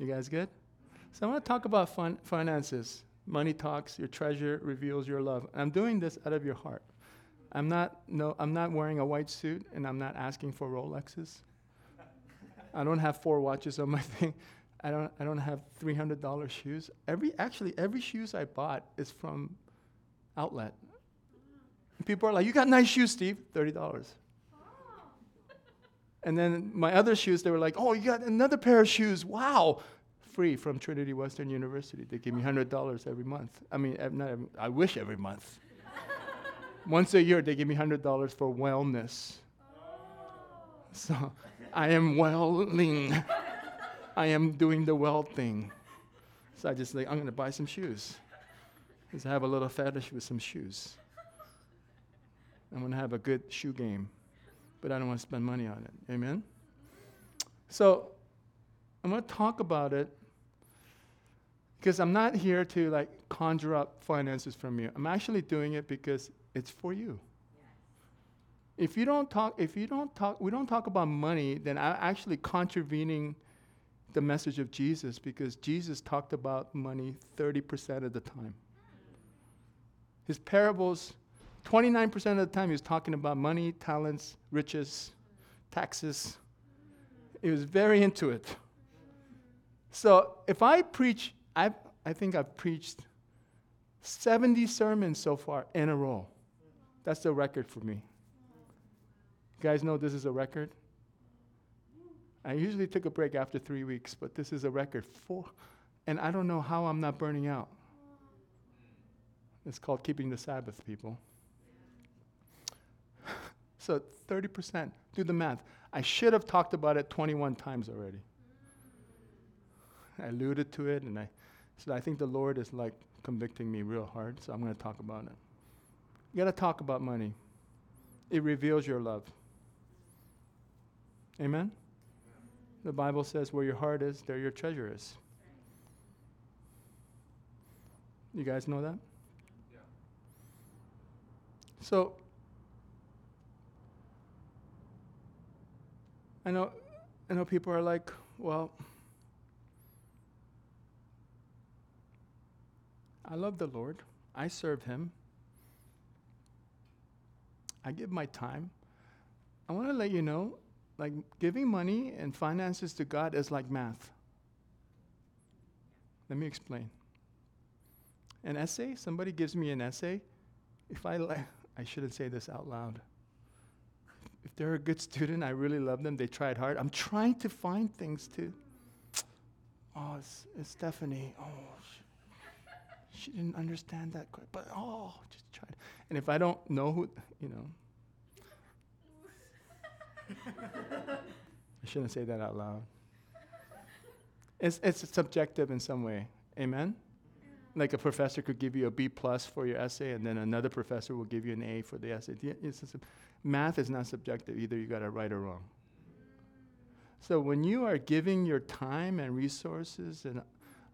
You guys good? So I want to talk about fin- finances. Money talks, your treasure reveals your love. I'm doing this out of your heart. I'm not, no, I'm not wearing a white suit and I'm not asking for Rolexes. I don't have four watches on my thing. I don't, I don't have $300 shoes. Every, actually, every shoes I bought is from outlet. People are like, you got nice shoes, Steve. $30. And then my other shoes, they were like, oh, you got another pair of shoes. Wow. Free from Trinity Western University. They give me $100 every month. I mean, not every, I wish every month. Once a year, they give me $100 for wellness. Oh. So I am welling. I am doing the well thing. So I just like, I'm going to buy some shoes. Because I have a little fetish with some shoes. I'm going to have a good shoe game, but I don't want to spend money on it. Amen? So I'm going to talk about it because I'm not here to like conjure up finances from you. I'm actually doing it because it's for you. If you don't talk, if you don't talk, we don't talk about money, then I'm actually contravening the message of Jesus because Jesus talked about money 30% of the time. His parables, 29% of the time, he was talking about money, talents, riches, taxes. He was very into it. So if I preach, i I think I've preached 70 sermons so far in a row. That's the record for me. You guys know this is a record? I usually took a break after three weeks, but this is a record. Four, and I don't know how I'm not burning out. It's called keeping the Sabbath, people. So 30%, do the math. I should have talked about it 21 times already. I alluded to it, and I said, I think the Lord is like convicting me real hard, so I'm going to talk about it. You got to talk about money, it reveals your love. Amen? The Bible says, where your heart is, there your treasure is. You guys know that? Yeah. So, I know, I know people are like, well, I love the Lord. I serve Him. I give my time. I want to let you know like giving money and finances to God is like math. Let me explain. An essay, somebody gives me an essay. If I like, I shouldn't say this out loud. If they're a good student, I really love them, they tried hard. I'm trying to find things to. Oh, it's, it's Stephanie. Oh, she, she, didn't understand that quite, but oh, just try. And if I don't know who, you know, I shouldn't say that out loud. It's, it's subjective in some way. Amen? Like a professor could give you a B plus for your essay, and then another professor will give you an A for the essay. Math is not subjective. Either you got it right or wrong. So when you are giving your time and resources and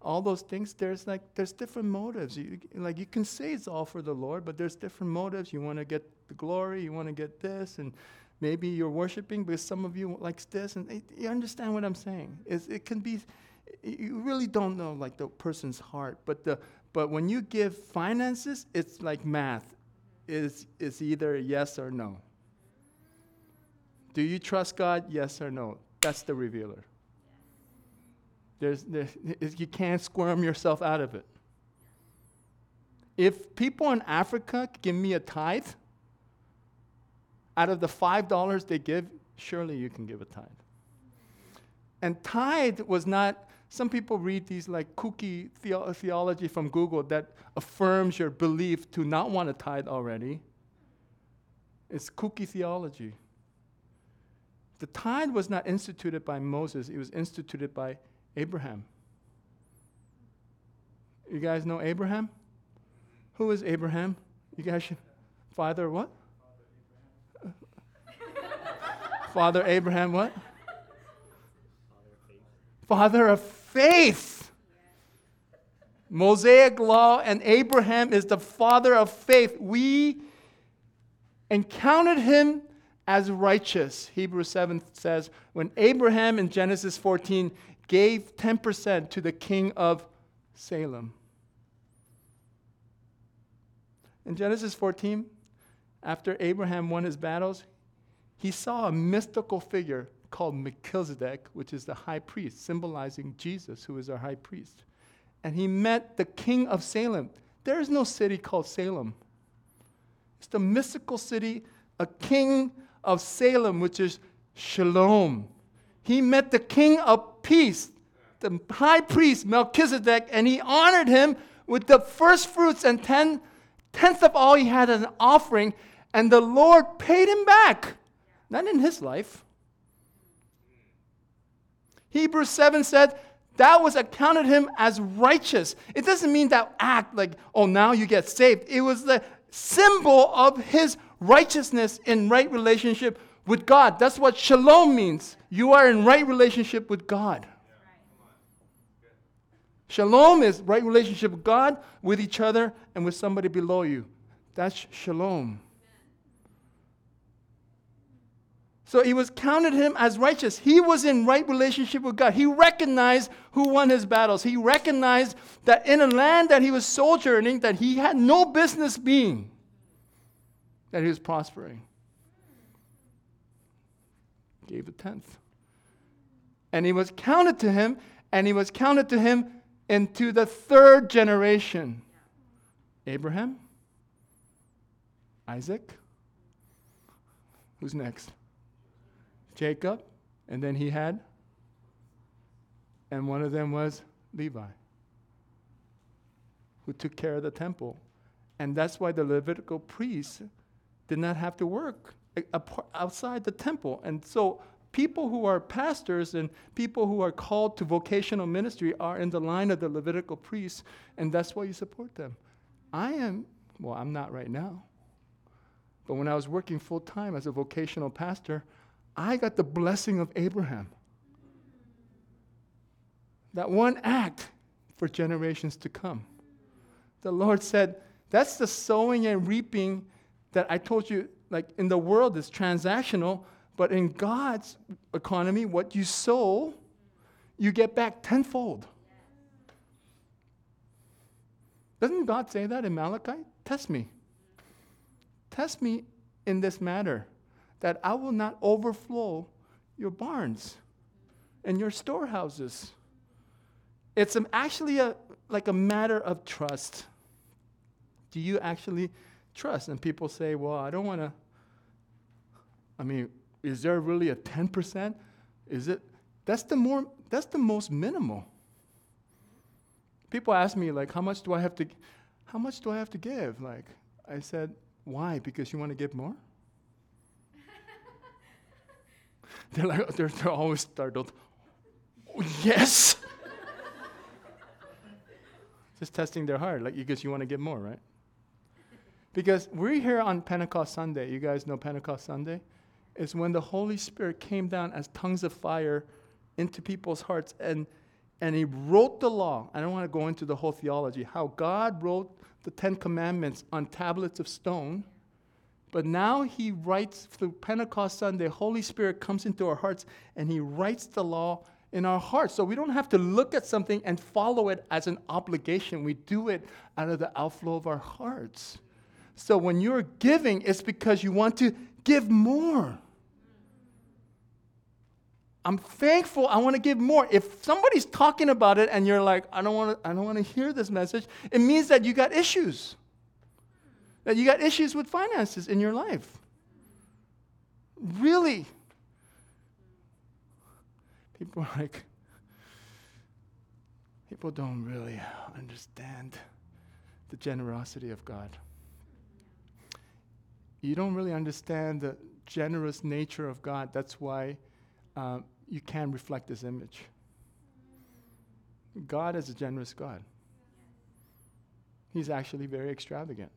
all those things, there's like there's different motives. You, like you can say it's all for the Lord, but there's different motives. You want to get the glory. You want to get this, and Maybe you're worshiping because some of you likes this, and you understand what I'm saying. It's, it can be, you really don't know like the person's heart, but the but when you give finances, it's like math. It's, it's either yes or no. Do you trust God? Yes or no? That's the revealer. There's, there's, you can't squirm yourself out of it. If people in Africa give me a tithe, out of the $5 they give, surely you can give a tithe. And tithe was not, some people read these like kooky theo- theology from Google that affirms your belief to not want to tithe already. It's kooky theology. The tithe was not instituted by Moses, it was instituted by Abraham. You guys know Abraham? Who is Abraham? You guys should. Father what? Father Abraham, what? Father of faith. Mosaic law and Abraham is the father of faith. We encountered him as righteous. Hebrews 7 says, when Abraham in Genesis 14 gave 10% to the king of Salem. In Genesis 14, after Abraham won his battles, he saw a mystical figure called Melchizedek, which is the high priest, symbolizing Jesus, who is our high priest. And he met the king of Salem. There is no city called Salem. It's the mystical city, a king of Salem, which is Shalom. He met the king of peace, the high priest Melchizedek, and he honored him with the first fruits and ten, tenth of all he had as an offering, and the Lord paid him back. Not in his life. Hebrews 7 said that was accounted him as righteous. It doesn't mean that act like, oh, now you get saved. It was the symbol of his righteousness in right relationship with God. That's what shalom means. You are in right relationship with God. Shalom is right relationship with God, with each other, and with somebody below you. That's shalom. So he was counted him as righteous. He was in right relationship with God. He recognized who won his battles. He recognized that in a land that he was sojourning, that he had no business being, that he was prospering. Gave a tenth. And he was counted to him, and he was counted to him into the third generation. Abraham? Isaac? Who's next? Jacob, and then he had, and one of them was Levi, who took care of the temple. And that's why the Levitical priests did not have to work uh, outside the temple. And so people who are pastors and people who are called to vocational ministry are in the line of the Levitical priests, and that's why you support them. I am, well, I'm not right now. But when I was working full time as a vocational pastor, I got the blessing of Abraham. That one act for generations to come. The Lord said, That's the sowing and reaping that I told you, like in the world, is transactional, but in God's economy, what you sow, you get back tenfold. Doesn't God say that in Malachi? Test me. Test me in this matter that I will not overflow your barns and your storehouses. It's actually a, like a matter of trust. Do you actually trust? And people say, well, I don't want to. I mean, is there really a 10%? Is it? That's the more, that's the most minimal. People ask me, like, how much do I have to, how much do I have to give? Like, I said, why? Because you want to give more? They're like, they're, they're always startled. Oh, yes. Just testing their heart, like because you want to get more, right? Because we're here on Pentecost Sunday. You guys know Pentecost Sunday? It's when the Holy Spirit came down as tongues of fire into people's hearts and and he wrote the law. I don't want to go into the whole theology, how God wrote the Ten Commandments on tablets of stone but now he writes through Pentecost Sunday, Holy Spirit comes into our hearts and he writes the law in our hearts. So we don't have to look at something and follow it as an obligation. We do it out of the outflow of our hearts. So when you're giving, it's because you want to give more. I'm thankful. I want to give more. If somebody's talking about it and you're like, I don't want to, I don't want to hear this message, it means that you got issues that you got issues with finances in your life. Really. People are like, people don't really understand the generosity of God. You don't really understand the generous nature of God. That's why uh, you can't reflect His image. God is a generous God. He's actually very extravagant.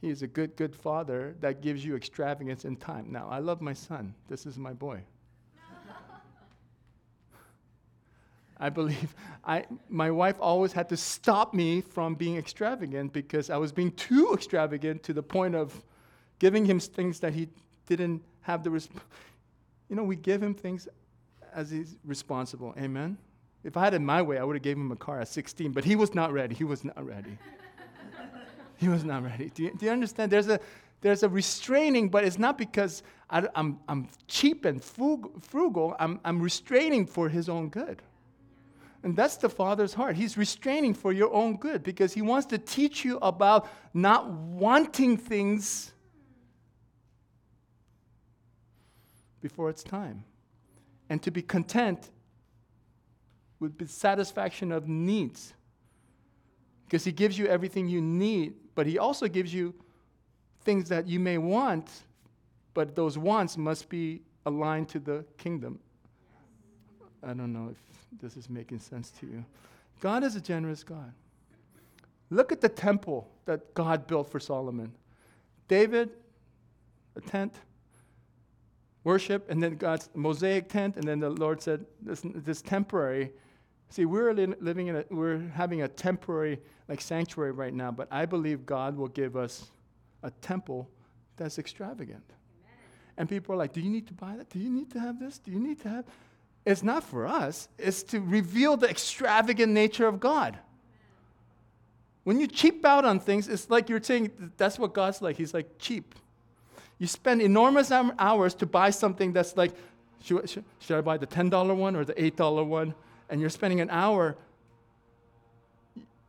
He is a good, good father that gives you extravagance in time. Now, I love my son. This is my boy. I believe I, my wife always had to stop me from being extravagant because I was being too extravagant to the point of giving him things that he didn't have the, resp- you know, we give him things as he's responsible. Amen? If I had it my way, I would have gave him a car at 16, but he was not ready. He was not ready. he was not ready. Do you, do you understand? There's a, there's a restraining, but it's not because I, am I'm, I'm cheap and frugal. I'm, I'm restraining for his own good. And that's the Father's heart. He's restraining for your own good because He wants to teach you about not wanting things before it's time and to be content with the satisfaction of needs. Because He gives you everything you need, but He also gives you things that you may want, but those wants must be aligned to the kingdom. I don't know if this is making sense to you. God is a generous God. Look at the temple that God built for Solomon. David, a tent, worship, and then God's mosaic tent, and then the Lord said, "This, this temporary." See, we're li- living in a, we're having a temporary like sanctuary right now, but I believe God will give us a temple that's extravagant. Amen. And people are like, "Do you need to buy that? Do you need to have this? Do you need to have?" It's not for us, it's to reveal the extravagant nature of God. When you cheap out on things, it's like you're saying that's what God's like. He's like cheap. You spend enormous hours to buy something that's like, should, should, I buy the $10 one or the $8 one? And you're spending an hour.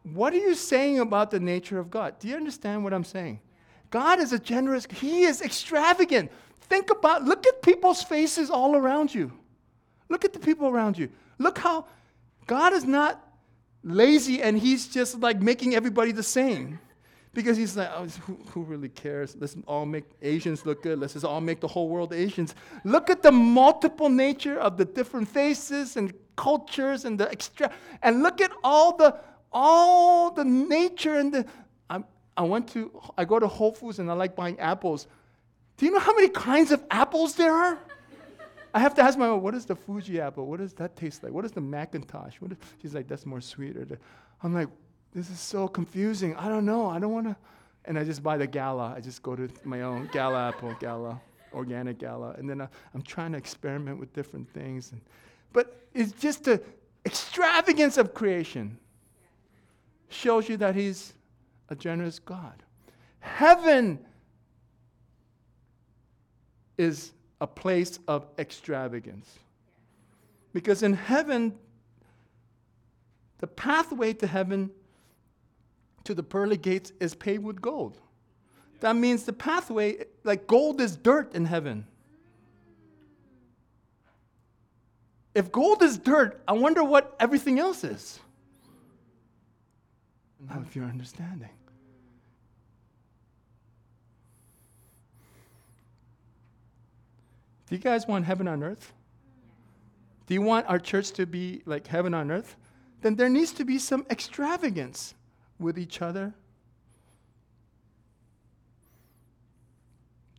What are you saying about the nature of God? Do you understand what I'm saying? God is a generous, He is extravagant. Think about, look at people's faces all around you. Look at the people around you. Look how God is not lazy and He's just like making everybody the same. Because He's like, oh, who, who really cares? Let's all make Asians look good. Let's just all make the whole world Asians. Look at the multiple nature of the different faces and cultures and the extra. And look at all the all the nature and the. I, I went to I go to Whole Foods and I like buying apples. Do you know how many kinds of apples there are? I have to ask my mom, what is the Fuji apple? What does that taste like? What is the McIntosh? What is, she's like, that's more sweeter. I'm like, this is so confusing. I don't know. I don't want to. And I just buy the Gala. I just go to my own Gala apple, Gala, organic Gala. And then uh, I, am trying to experiment with different things. And, but it's just the extravagance of creation shows you that He's a generous God. Heaven is a place of extravagance. Because in heaven, the pathway to heaven, to the pearly gates, is paved with gold. That means the pathway, like gold is dirt in heaven. If gold is dirt, I wonder what everything else is. Now, if you're understanding. Do you guys want heaven on earth? Do you want our church to be like heaven on earth? Then there needs to be some extravagance with each other,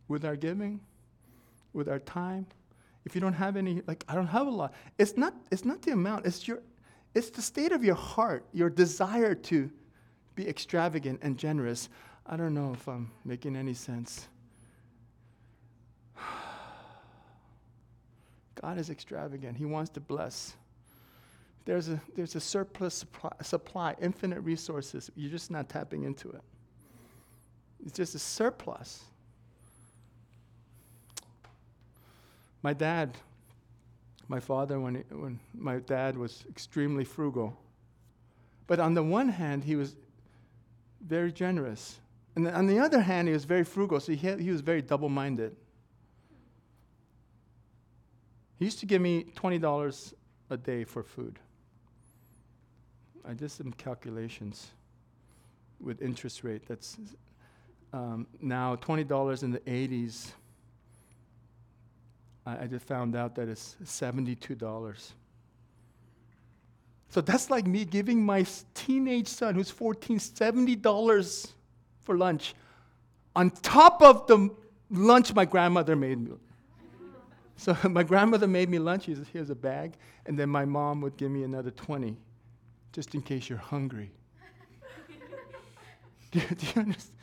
with our giving, with our time. If you don't have any, like I don't have a lot. It's not, it's not the amount, it's your it's the state of your heart, your desire to be extravagant and generous. I don't know if I'm making any sense. God is extravagant. He wants to bless. There's a, there's a surplus supply, supply, infinite resources. You're just not tapping into it. It's just a surplus. My dad, my father, when, he, when my dad was extremely frugal. But on the one hand, he was very generous. And on the other hand, he was very frugal, so he, had, he was very double minded. He used to give me $20 a day for food. I did some calculations with interest rate. That's um, now $20 in the 80s. I, I just found out that it's $72. So that's like me giving my teenage son, who's 14, $70 for lunch on top of the lunch my grandmother made me. So my grandmother made me lunch. Here's a bag. And then my mom would give me another 20, just in case you're hungry. do, you, do you understand?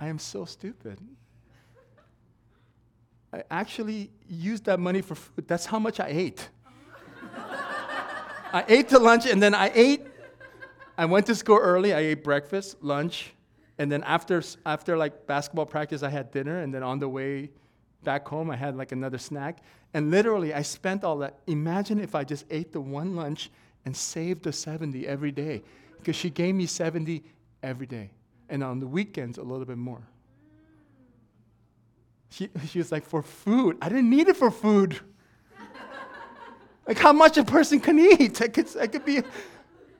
I am so stupid. I actually used that money for food. That's how much I ate. I ate to lunch and then I ate. I went to school early. I ate breakfast, lunch, and then after, after like basketball practice, I had dinner. And then on the way back home, I had like another snack. And literally, I spent all that. Imagine if I just ate the one lunch and saved the 70 every day. Because she gave me 70 every day. And on the weekends, a little bit more. She, she was like, for food. I didn't need it for food. like how much a person can eat. I could, I could be,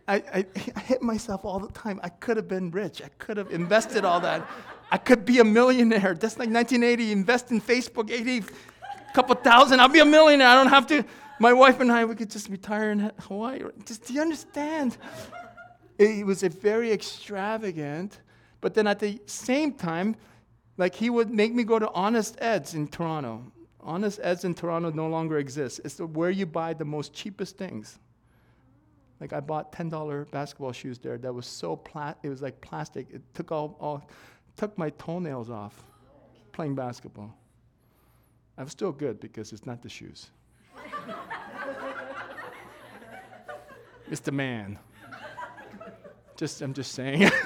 I, I, I hit myself all the time. I could have been rich. I could have invested all that. I could be a millionaire. That's like 1980, invest in Facebook, 80, a couple thousand. I'll be a millionaire. I don't have to. My wife and I, we could just retire in Hawaii. Just, do you understand? It was a very extravagant, but then at the same time, like he would make me go to Honest Ed's in Toronto. Honest Ed's in Toronto no longer exists. It's where you buy the most cheapest things. Like I bought $10 basketball shoes there that was so pla- it was like plastic. It took all, all took my toenails off playing basketball. I'm still good because it's not the shoes. it's the man. Just I'm just saying.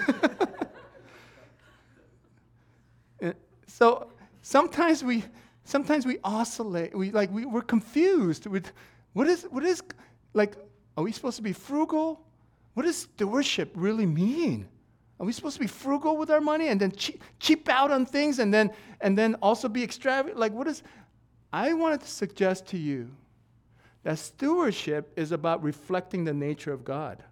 So sometimes we sometimes we oscillate. We like we, we're confused with what is what is like. Are we supposed to be frugal? What does stewardship really mean? Are we supposed to be frugal with our money and then cheap, cheap out on things and then and then also be extravagant? Like what is? I wanted to suggest to you that stewardship is about reflecting the nature of God.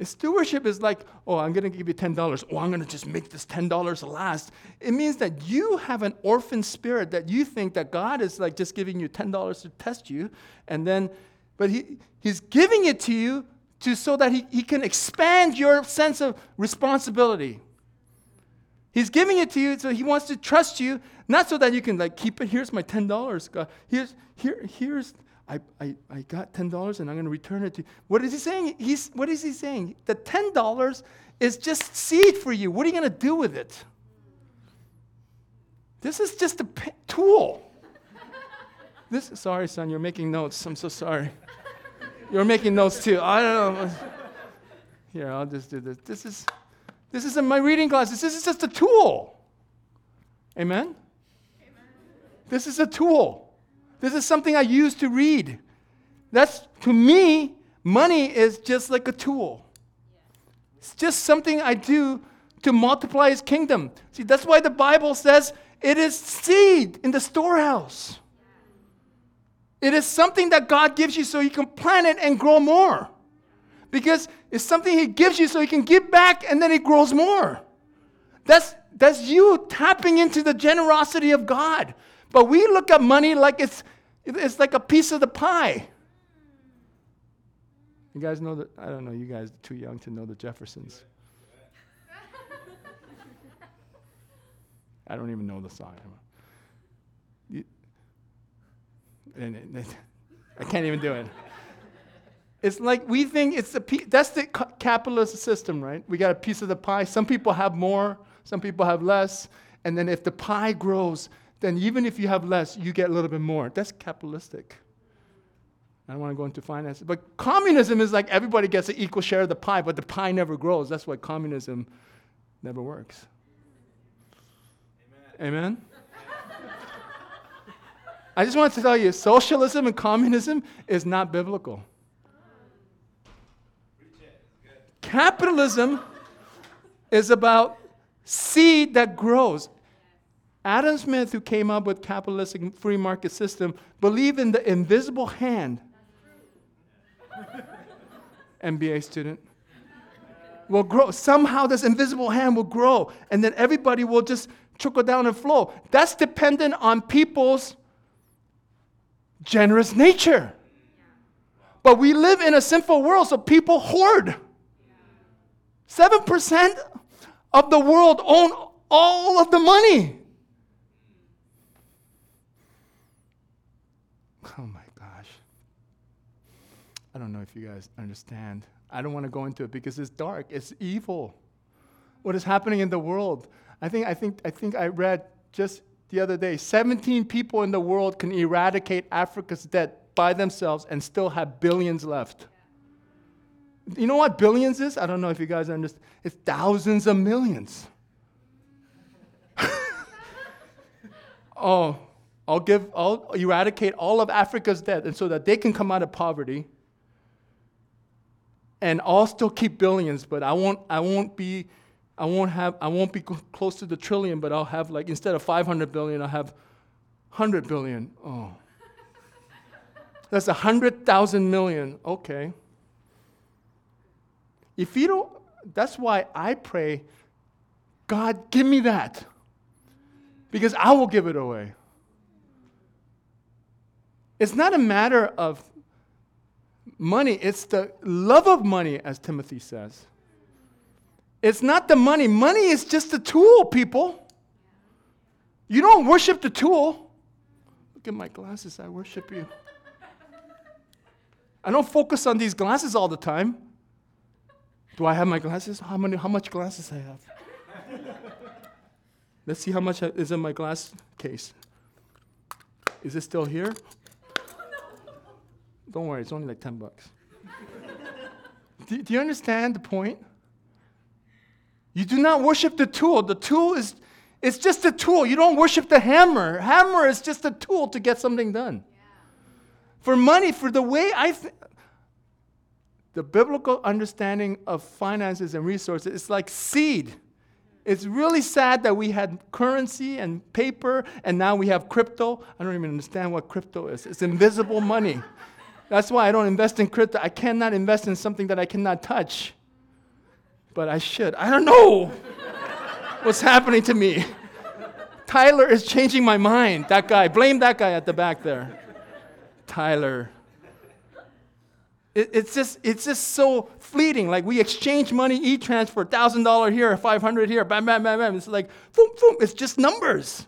Stewardship is like, oh, I'm going to give you $10. Oh, I'm going to just make this $10 last. It means that you have an orphan spirit that you think that God is like just giving you $10 to test you. And then, but he, He's giving it to you to, so that he, he can expand your sense of responsibility. He's giving it to you so He wants to trust you, not so that you can like keep it. Here's my $10. God. Here's, here, here's I, I, I got $10 and I'm going to return it to you. What is he saying? He's, what is he saying? The $10 is just seed for you. What are you going to do with it? This is just a tool. This, sorry, son, you're making notes. I'm so sorry. You're making notes too. I don't know. Here, I'll just do this. This is, this is in my reading classes. This is just a tool. Amen? Amen. This is a tool. This is something I use to read. That's, to me, money is just like a tool. It's just something I do to multiply his kingdom. See, that's why the Bible says it is seed in the storehouse. It is something that God gives you so you can plant it and grow more. Because it's something He gives you so He can give back and then it grows more. That's, that's you tapping into the generosity of God. But we look at money like it's, it's like a piece of the pie. You guys know that? I don't know, you guys are too young to know the Jeffersons. I don't even know the song. And I can't even do it. It's like we think it's a piece, that's the capitalist system, right? We got a piece of the pie. Some people have more, some people have less. And then if the pie grows, then even if you have less, you get a little bit more. That's capitalistic. I don't want to go into finance. But communism is like everybody gets an equal share of the pie, but the pie never grows. That's why communism never works. Amen? Amen? I just want to tell you socialism and communism is not biblical. Capitalism is about seed that grows. Adam Smith, who came up with capitalistic free market system, believed in the invisible hand. MBA student. Will grow. Somehow this invisible hand will grow, and then everybody will just trickle down and flow. That's dependent on people's generous nature. But we live in a sinful world, so people hoard. 7% of the world own all of the money. Oh my gosh. I don't know if you guys understand. I don't want to go into it because it's dark, it's evil. what is happening in the world. I think, I think, I think I read just the other day 17 people in the world can eradicate Africa's debt by themselves and still have billions left. You know what billions is? I don't know if you guys understand. It's thousands of millions. oh, I'll give, I'll eradicate all of Africa's debt, and so that they can come out of poverty, and I'll still keep billions, but I won't, I won't be, I won't have, I won't be close to the trillion, but I'll have like instead of 500 billion, I'll have 100 billion. Oh, that's a hundred thousand million. Okay. If you don't, that's why I pray, God, give me that, because I will give it away. It's not a matter of money, it's the love of money, as Timothy says. It's not the money. Money is just a tool, people. You don't worship the tool. Look at my glasses, I worship you. I don't focus on these glasses all the time. Do I have my glasses? How, many, how much glasses I have? Let's see how much is in my glass case. Is it still here? Don't worry, it's only like 10 bucks. do, do you understand the point? You do not worship the tool. The tool is it's just a tool. You don't worship the hammer. Hammer is just a tool to get something done. Yeah. For money, for the way I th- the biblical understanding of finances and resources is like seed. It's really sad that we had currency and paper and now we have crypto. I don't even understand what crypto is. It's invisible money. That's why I don't invest in crypto. I cannot invest in something that I cannot touch. But I should. I don't know what's happening to me. Tyler is changing my mind. That guy. Blame that guy at the back there. Tyler. It, it's, just, it's just so fleeting. Like we exchange money, e transfer, $1,000 here, 500 here, bam, bam, bam, bam. It's like, boom, boom. It's just numbers.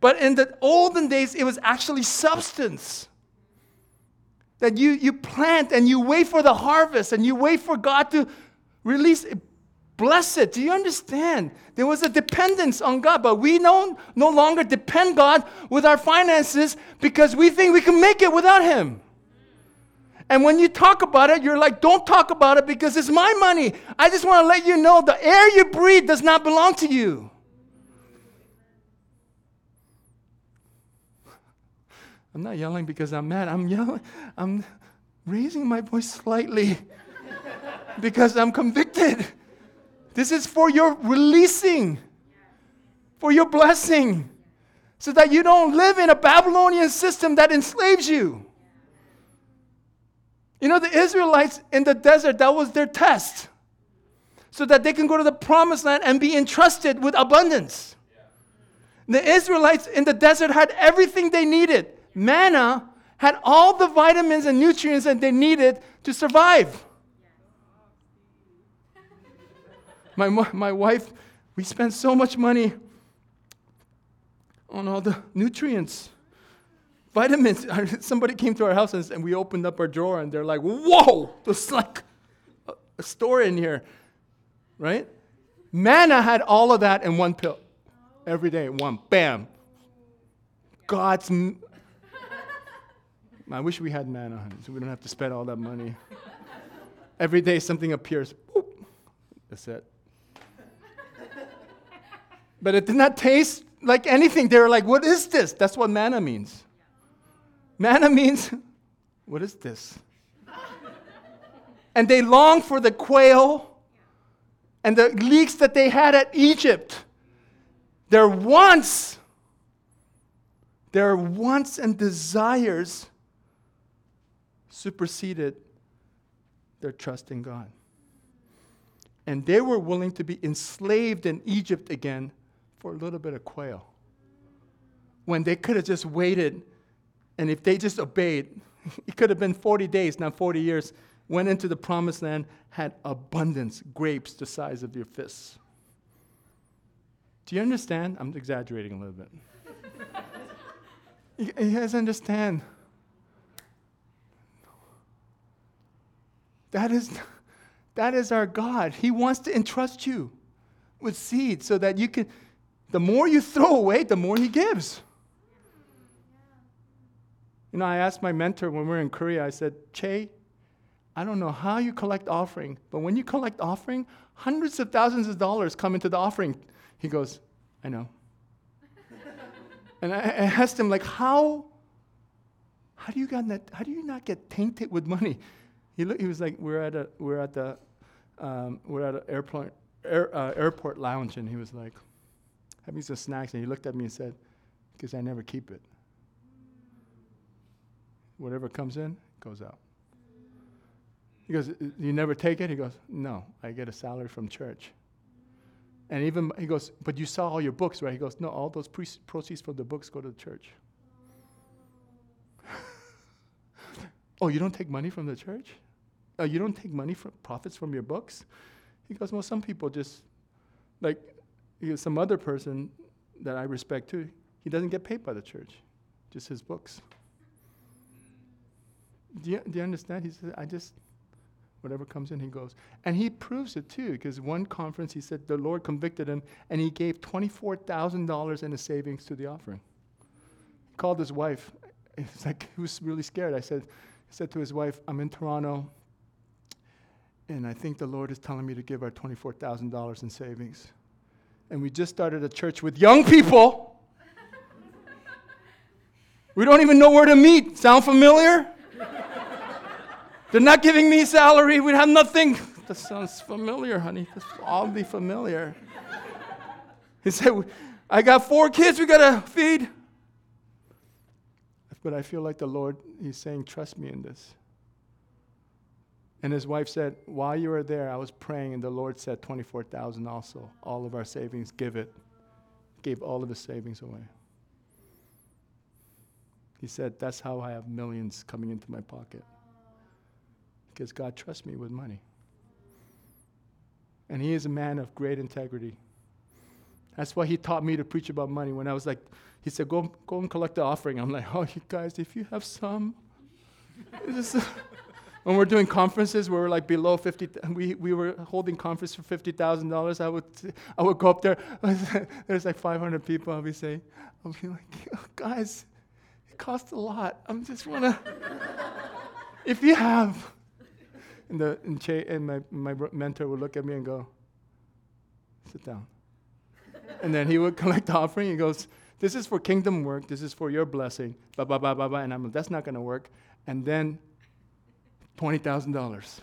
But in the olden days, it was actually substance that you, you plant and you wait for the harvest and you wait for God to release it. Bless it. Do you understand? There was a dependence on God, but we no, no longer depend God with our finances because we think we can make it without Him. And when you talk about it, you're like, don't talk about it because it's my money. I just want to let you know the air you breathe does not belong to you. I'm not yelling because I'm mad. I'm yelling, I'm raising my voice slightly because I'm convicted. This is for your releasing, for your blessing, so that you don't live in a Babylonian system that enslaves you. You know, the Israelites in the desert, that was their test, so that they can go to the promised land and be entrusted with abundance. The Israelites in the desert had everything they needed manna had all the vitamins and nutrients that they needed to survive. My, my wife, we spent so much money on all the nutrients, vitamins. Somebody came to our house and, we opened up our drawer and they're like, whoa, there's like a, store in here, right? Manna had all of that in one pill every day, one, bam. God's I wish we had manna, so we don't have to spend all that money. Every day something appears. That's it. but it did not taste like anything. They were like, what is this? That's what manna means. Manna means, what is this? and they long for the quail and the leeks that they had at Egypt. Their wants, their wants and desires superseded their trust in God. And they were willing to be enslaved in Egypt again for a little bit of quail. When they could have just waited, and if they just obeyed, it could have been 40 days, not 40 years, went into the promised land, had abundance, grapes the size of your fists. Do you understand? I'm exaggerating a little bit. you guys understand? That is, that is our God. He wants to entrust you. with seed so that you can, the more you throw away, the more he gives. You know, I asked my mentor when we were in Korea, I said, Che, I don't know how you collect offering, but when you collect offering, hundreds of thousands of dollars come into the offering. He goes, I know. and I, asked him, like, how, how do you got that, how do you not get tainted with money? He, looked, he was like, we're at a, we're at the, um, we're at an airport, air, uh, airport lounge, and he was like, having some snacks, and he looked at me and said, because I never keep it. Whatever comes in, goes out. He goes, uh, You never take it? He goes, No, I get a salary from church. And even, he goes, But you saw all your books, right? He goes, No, all those pre- proceeds from the books go to the church. oh, you don't take money from the church? Oh, you don't take money from profits from your books? He goes, Well, some people just, like, some other person that I respect too, he doesn't get paid by the church, just his books. Do you, do you understand? He said, I just, Whatever comes in, he goes. And he proves it too, because one conference he said the Lord convicted him and he gave $24,000 in his savings to the offering. He called his wife. He's like, he was really scared. I said, he said to his wife, I'm in Toronto and I think the Lord is telling me to give our $24,000 in savings. And we just started a church with young people. we don't even know where to meet. Sound familiar? They're not giving me salary. We have nothing. That sounds familiar, honey. That's oddly familiar. He said, I got four kids we got to feed. But I feel like the Lord, He's saying, trust me in this. And his wife said, While you were there, I was praying, and the Lord said, 24,000 also. All of our savings, give it. Gave all of his savings away. He said, That's how I have millions coming into my pocket because God trusts me with money. And he is a man of great integrity. That's why he taught me to preach about money. When I was like, he said, go, go and collect the offering. I'm like, oh, you guys, if you have some. when we're doing conferences where we're like below 50, we, we were holding conference for $50,000. I would, I would go up there. There's like 500 people. I'll be saying, I'll be like, oh, guys, it costs a lot. I'm just want to, if you have, and, the, and, che, and my, my mentor would look at me and go, sit down. and then he would collect the offering. He goes, this is for kingdom work. This is for your blessing. Blah, blah, blah, blah, blah. And I'm like, that's not going to work. And then $20,000.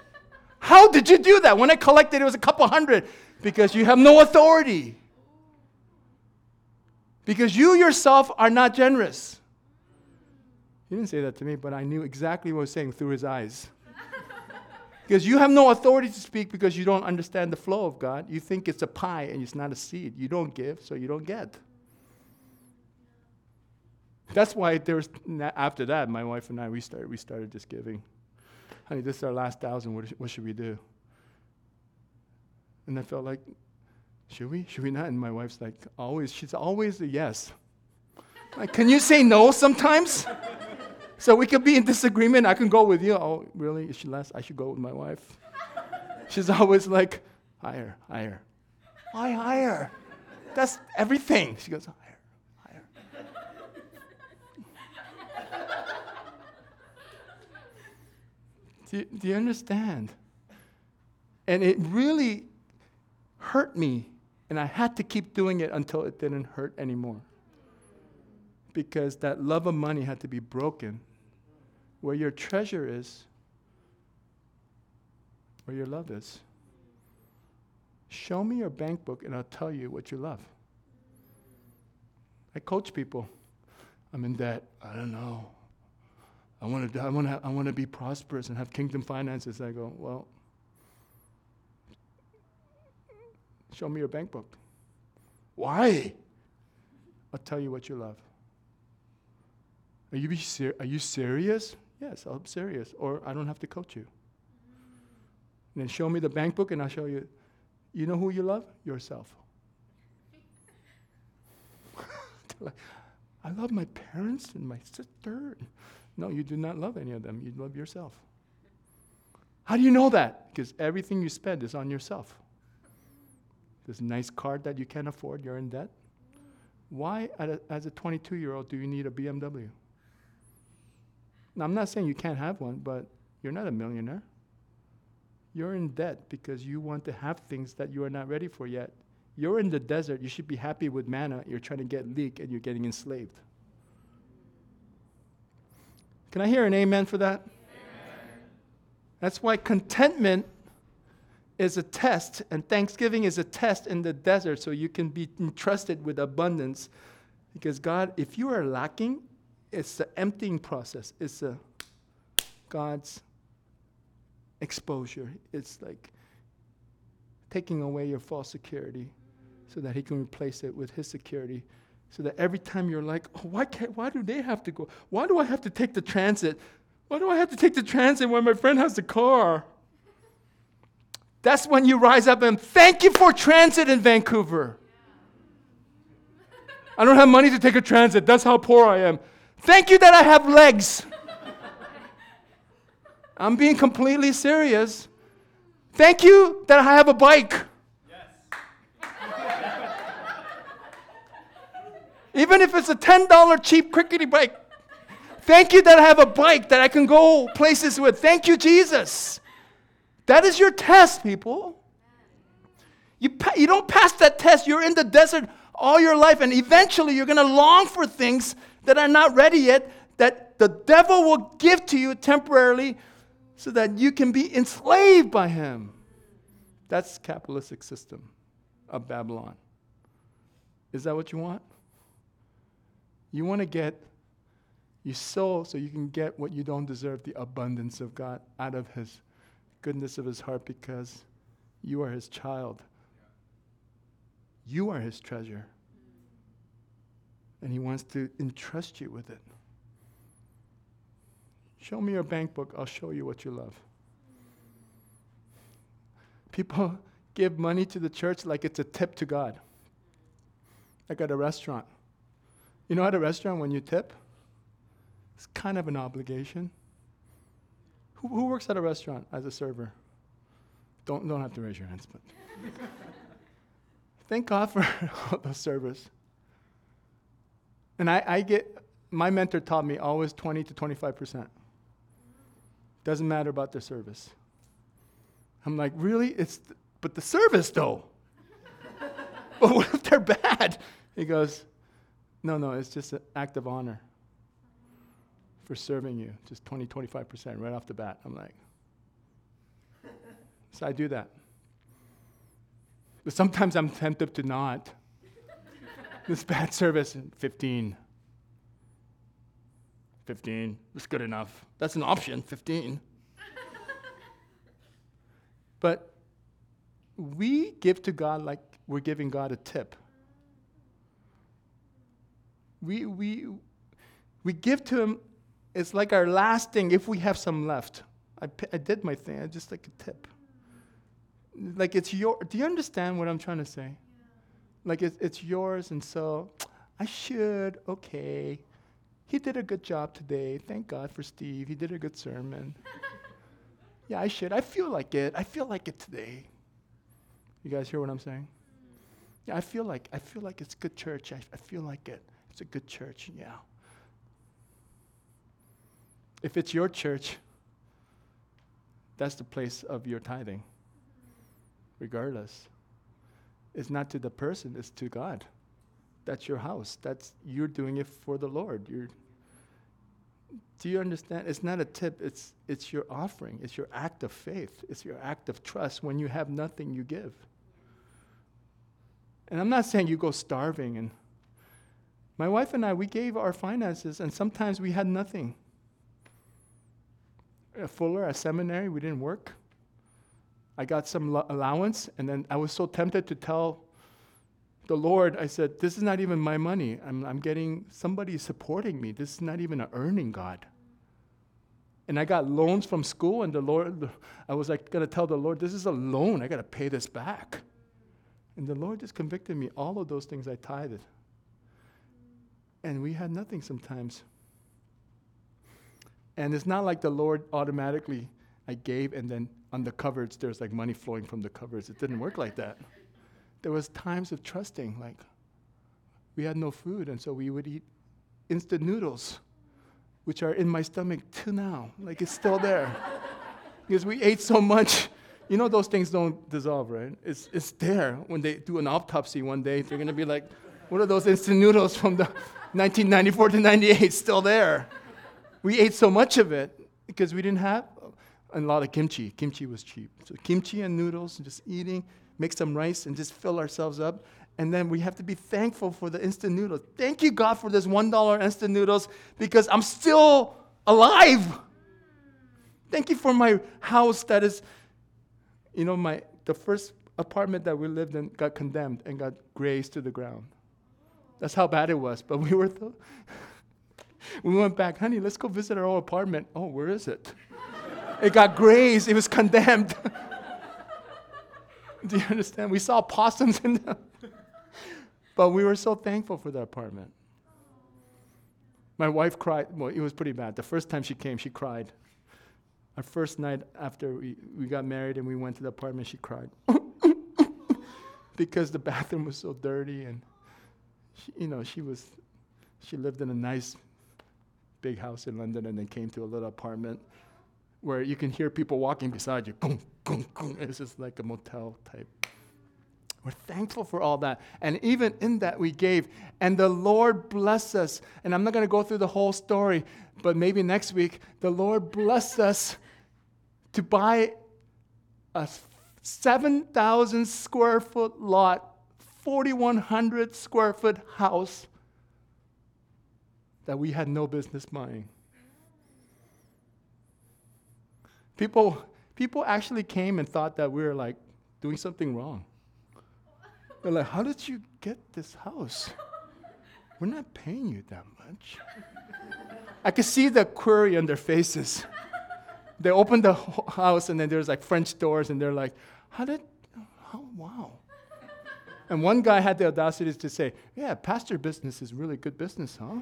How did you do that? When I collected, it was a couple hundred because you have no authority. Because you yourself are not generous. He didn't say that to me, but I knew exactly what he was saying through his eyes. Because you have no authority to speak because you don't understand the flow of God. You think it's a pie and it's not a seed. You don't give, so you don't get. That's why there's after that, my wife and I we started we started just giving. Honey, this is our last thousand. What, what should we do? And I felt like, should we? Should we not? And my wife's like, always. She's always a yes. Like, can you say no sometimes? So we could be in disagreement. I can go with you. Oh, really? Is she less? I should go with my wife. She's always like, higher, higher. Why higher? That's everything. She goes, higher, higher. do, you, do you understand? And it really hurt me, and I had to keep doing it until it didn't hurt anymore because that love of money had to be broken. Where your treasure is, where your love is. Show me your bank book and I'll tell you what you love. I coach people. I'm in debt. I don't know. I want to I want to I want to be prosperous and have kingdom finances. I go, "Well, show me your bank book." Why? I'll tell you what you love. Are you, ser- are you serious? Yes, I'm serious. Or I don't have to coach you. And then show me the bank book and I'll show you. You know who you love? Yourself. I love my parents and my sister. No, you do not love any of them. You love yourself. How do you know that? Because everything you spend is on yourself. This nice car that you can't afford, you're in debt. Why, a, as a 22 year old, do you need a BMW? Now, I'm not saying you can't have one, but you're not a millionaire. You're in debt because you want to have things that you are not ready for yet. You're in the desert. You should be happy with manna. You're trying to get leek and you're getting enslaved. Can I hear an amen for that? Amen. That's why contentment is a test, and Thanksgiving is a test in the desert so you can be entrusted with abundance. Because God, if you are lacking, it's the emptying process. It's a God's exposure. It's like taking away your false security so that he can replace it with his security. So that every time you're like, oh, why, can't, why do they have to go? Why do I have to take the transit? Why do I have to take the transit when my friend has the car? That's when you rise up and thank you for transit in Vancouver. I don't have money to take a transit. That's how poor I am. Thank you that I have legs. I'm being completely serious. Thank you that I have a bike. Yes. Even if it's a $10 cheap crickety bike. Thank you that I have a bike that I can go places with. Thank you, Jesus. That is your test, people. You, pa- you don't pass that test, you're in the desert all your life, and eventually you're going to long for things that are not ready yet, that the devil will give to you temporarily so that you can be enslaved by him. That's capitalistic system of Babylon. Is that what you want? You want to get you sow so you can get what you don't deserve, the abundance of God out of his goodness of his heart because you are his child. You are his treasure. And he wants to entrust you with it. Show me your bank book, I'll show you what you love. People give money to the church like it's a tip to God. Like at a restaurant. You know, at a restaurant, when you tip, it's kind of an obligation. Who, who works at a restaurant as a server? Don't, don't have to raise your hands, but thank God for all the servers. And I, I get, my mentor taught me always 20 to 25%. Doesn't matter about their service. I'm like, really? It's, th- but the service though. but what if they're bad? He goes, no, no, it's just an act of honor for serving you, just 20, 25% right off the bat. I'm like, so I do that. But sometimes I'm tempted to not. this bad service, 15. 15. That's good enough. That's an option, 15. but we give to God like we're giving God a tip. We, we, we give to Him it's like our last thing if we have some left. I, I did my thing, I just like a tip. Like it's your, do you understand what I'm trying to say? Like it's, it's yours, and so I should, okay. He did a good job today. Thank God for Steve. He did a good sermon. yeah, I should. I feel like it. I feel like it today. You guys hear what I'm saying? Yeah, I feel like I feel like it's good church. I, I feel like it. It's a good church. Yeah. If it's your church, that's the place of your tithing, regardless. It's not to the person, it's to God. That's your house. That's you're doing it for the Lord. You're do you understand? It's not a tip, it's it's your offering, it's your act of faith, it's your act of trust. When you have nothing, you give. And I'm not saying you go starving and my wife and I, we gave our finances, and sometimes we had nothing at Fuller, at seminary, we didn't work. I got some lo- allowance, and then I was so tempted to tell the Lord, I said, This is not even my money. I'm, I'm getting somebody supporting me. This is not even an earning God. And I got loans from school, and the Lord, I was like, to tell the Lord, This is a loan. I got to pay this back. And the Lord just convicted me. All of those things I tithed. And we had nothing sometimes. And it's not like the Lord automatically, I gave, and then on the cupboards, there's like money flowing from the cupboards. It didn't work like that. there was times of trusting, like we had no food, and so we would eat instant noodles, which are in my stomach till now. Like it's still there. because we ate so much. You know those things don't dissolve, right? It's, it's there. When they do an autopsy one day, they're gonna be like, what are those instant noodles from the 1994 to 98 still there? We ate so much of it because we didn't have a lot of kimchi. Kimchi was cheap. So kimchi and noodles, and just eating, make some rice and just fill ourselves up. And then we have to be thankful for the instant noodles. Thank you, God, for this $1 instant noodles because I'm still alive. Thank you for my house that is, you know, my the first apartment that we lived in got condemned and got grazed to the ground. That's how bad it was. But we were, th- we went back, honey, let's go visit our old apartment. Oh, where is it? It got grazed. It was condemned. Do you understand? We saw possums in them. but we were so thankful for the apartment. My wife cried. Well, it was pretty bad. The first time she came, she cried. Our first night after we, we got married and we went to the apartment, she cried. because the bathroom was so dirty and, she, you know, she was, she lived in a nice big house in London and then came to a little apartment where you can hear people walking beside you. It's just like a motel type. We're thankful for all that. And even in that, we gave. And the Lord bless us. And I'm not going to go through the whole story, but maybe next week, the Lord bless us to buy a 7,000 square foot lot, 4,100 square foot house that we had no business buying. People, people actually came and thought that we were like doing something wrong. They're like, How did you get this house? We're not paying you that much. I could see the query on their faces. They opened the house and then there's like French doors and they're like, How did, oh, wow. And one guy had the audacity to say, Yeah, pastor business is really good business, huh?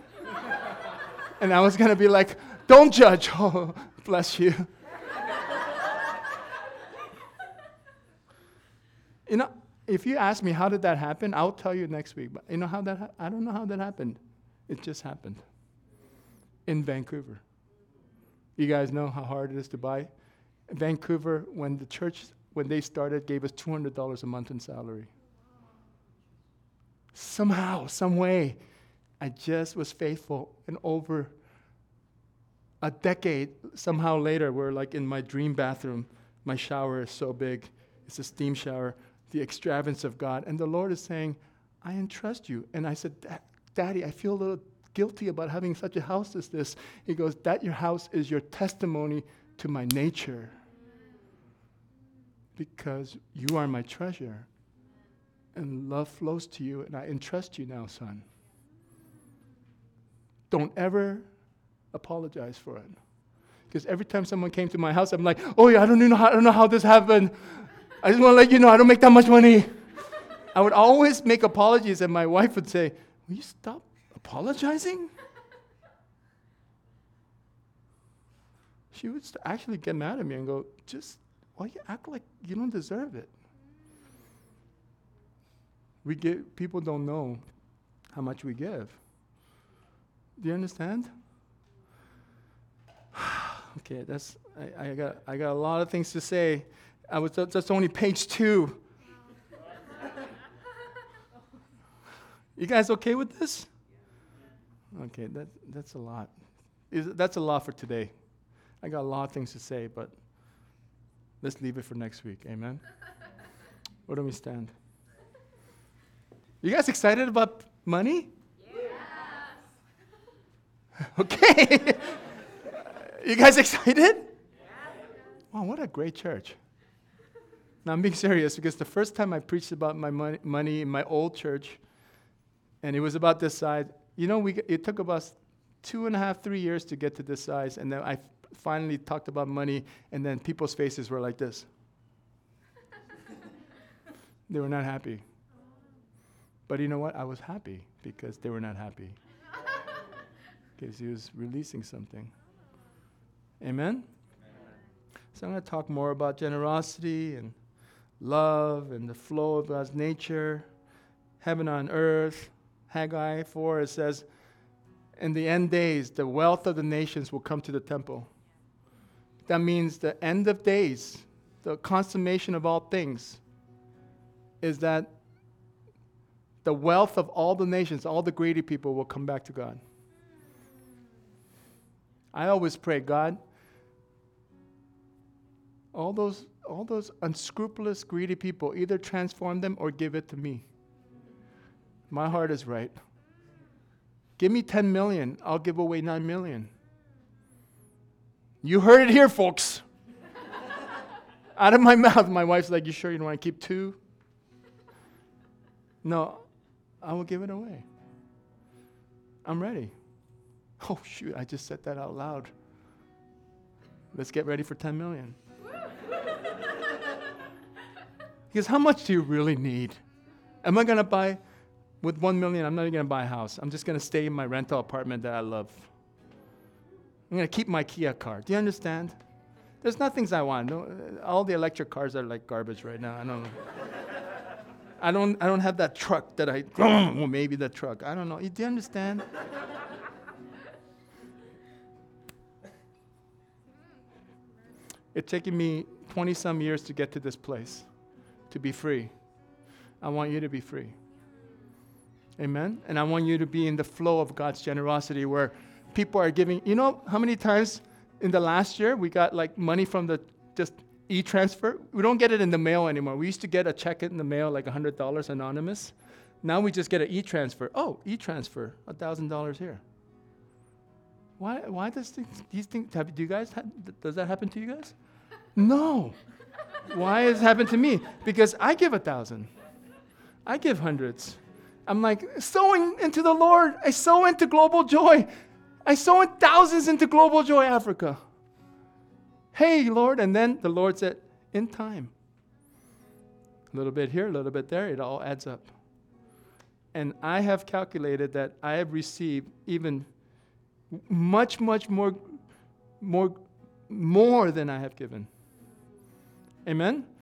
and I was to be like, Don't judge. Oh, bless you. You know, if you ask me how did that happen, I'll tell you next week. But you know how that ha- I don't know how that happened. It just happened in Vancouver. You guys know how hard it is to buy. Vancouver, when the church when they started, gave us two hundred dollars a month in salary. Somehow, some way, I just was faithful, and over a decade, somehow later, we're like in my dream bathroom. My shower is so big; it's a steam shower the extravagance of God. And the Lord is saying, I entrust you. And I said, Daddy, I feel a little guilty about having such a house as this. He goes, That your house is your testimony to my nature. Because you are my treasure. And love flows to you, and I entrust you now, son. Don't ever apologize for it. Because every time someone came to my house, I'm like, oh yeah, I don't know how, I don't know how this happened. I just want to let you know I don't make that much money. I would always make apologies, and my wife would say, Will you stop apologizing? She would actually get mad at me and go, Just why you act like you don't deserve it? We give, people don't know how much we give. Do you understand? okay, that's I, I, got I got a lot of things to say. I was that's only page two. You guys okay with this? Okay, that, that's a lot. That's a lot for today. I got a lot of things to say, but let's leave it for next week. Amen? Where do we stand? You guys excited about money? Yes. okay. you guys excited? Yes. Wow, what a great church. Now, I'm being serious because the first time I preached about my money, money in my old church, and it was about this size, you know, we, it took about two and a half, three years to get to this size, and then I finally talked about money, and then people's faces were like this. they were not happy. But you know what? I was happy because they were not happy. Because he was releasing something. Amen? Amen? So I'm going to talk more about generosity and love and the flow of God's nature, heaven on earth. Haggai 4, it says, In the end days, the wealth of the nations will come to the temple. That means the end of days, the consummation of all things, is that the wealth of all the nations, all the greedy people will come back to God. I always pray, God, all those, all those unscrupulous, greedy people, either transform them or give it to me. My heart is right. Give me 10 million, I'll give away 9 million. You heard it here, folks. Out of my mouth, my wife's like, You sure you don't want to keep two? No, I will give it away. I'm ready. Oh, shoot, I just said that out loud. Let's get ready for 10 million. Because how much do you really need? Am I going to buy, with 1 million, I'm not even going to buy a house. I'm just going to stay in my rental apartment that I love. I'm going to keep my Kia car. Do you understand? There's nothing I want. No, all the electric cars are like garbage right now. I don't. I don't, I don't have that truck that I, well, maybe that truck. I don't know. Do you understand? it's taken me 20 some years to get to this place, to be free. I want you to be free. Amen? And I want you to be in the flow of God's generosity where people are giving. You know how many times in the last year we got like money from the just e-transfer. We don't get it in the mail anymore. We used to get a check in the mail, like $100 anonymous. Now we just get an e-transfer. Oh, e-transfer, $1,000 here. Why, why does these, things, do you guys, does that happen to you guys? No. Why has it happened to me? Because I give a thousand. I give hundreds. I'm like, sowing into the Lord. I sow into global joy. I sow in thousands into global joy Africa. Hey, Lord. And then the Lord said, in time. A little bit here, a little bit there, it all adds up. And I have calculated that I have received even much, much more, more, more than I have given. Amen?